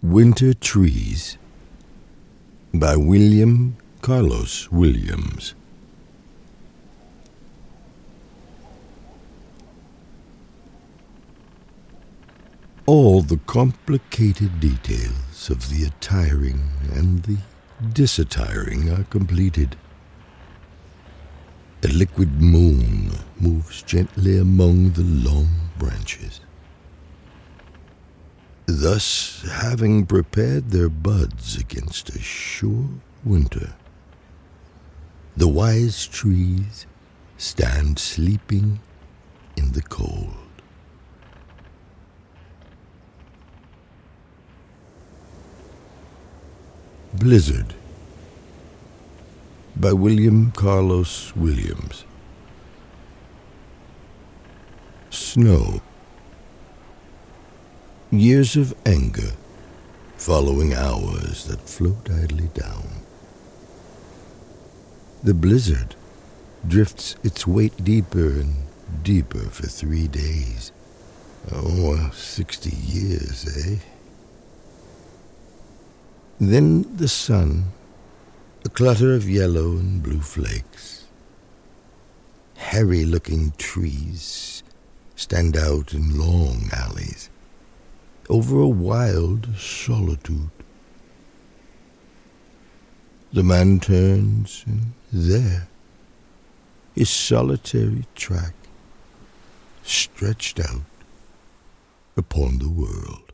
Winter Trees by William Carlos Williams. All the complicated details of the attiring and the disattiring are completed. A liquid moon moves gently among the long branches. Thus, having prepared their buds against a sure winter, the wise trees stand sleeping in the cold. Blizzard by William Carlos Williams. Snow. Years of anger following hours that float idly down. The blizzard drifts its weight deeper and deeper for three days. Oh, sixty years, eh? Then the sun, a clutter of yellow and blue flakes. Hairy looking trees stand out in long alleys over a wild solitude. The man turns, and there, his solitary track stretched out upon the world.